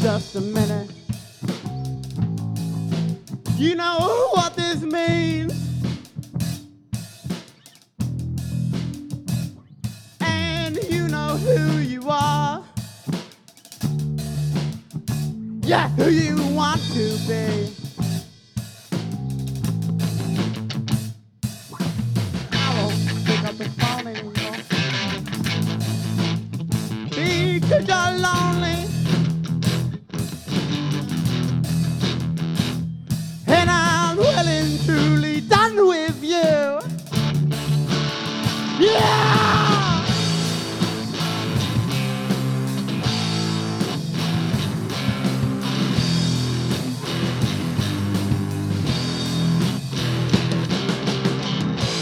just a minute. You know what this means? And you know who you are. Yeah, who you want to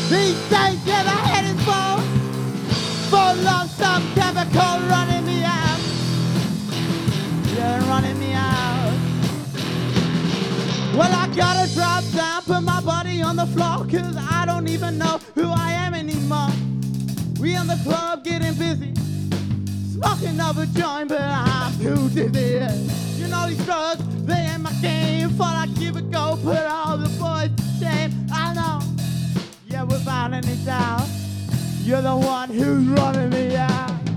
These days, yeah, the head is full, full of some chemical running me out. Yeah, running me out. Well, I gotta drop down, put my body on the floor, cause I don't even know who I am anymore. We in the club getting busy, smoking up a joint, but I'm too dizzy. You know these drugs, You're the one who's running me out.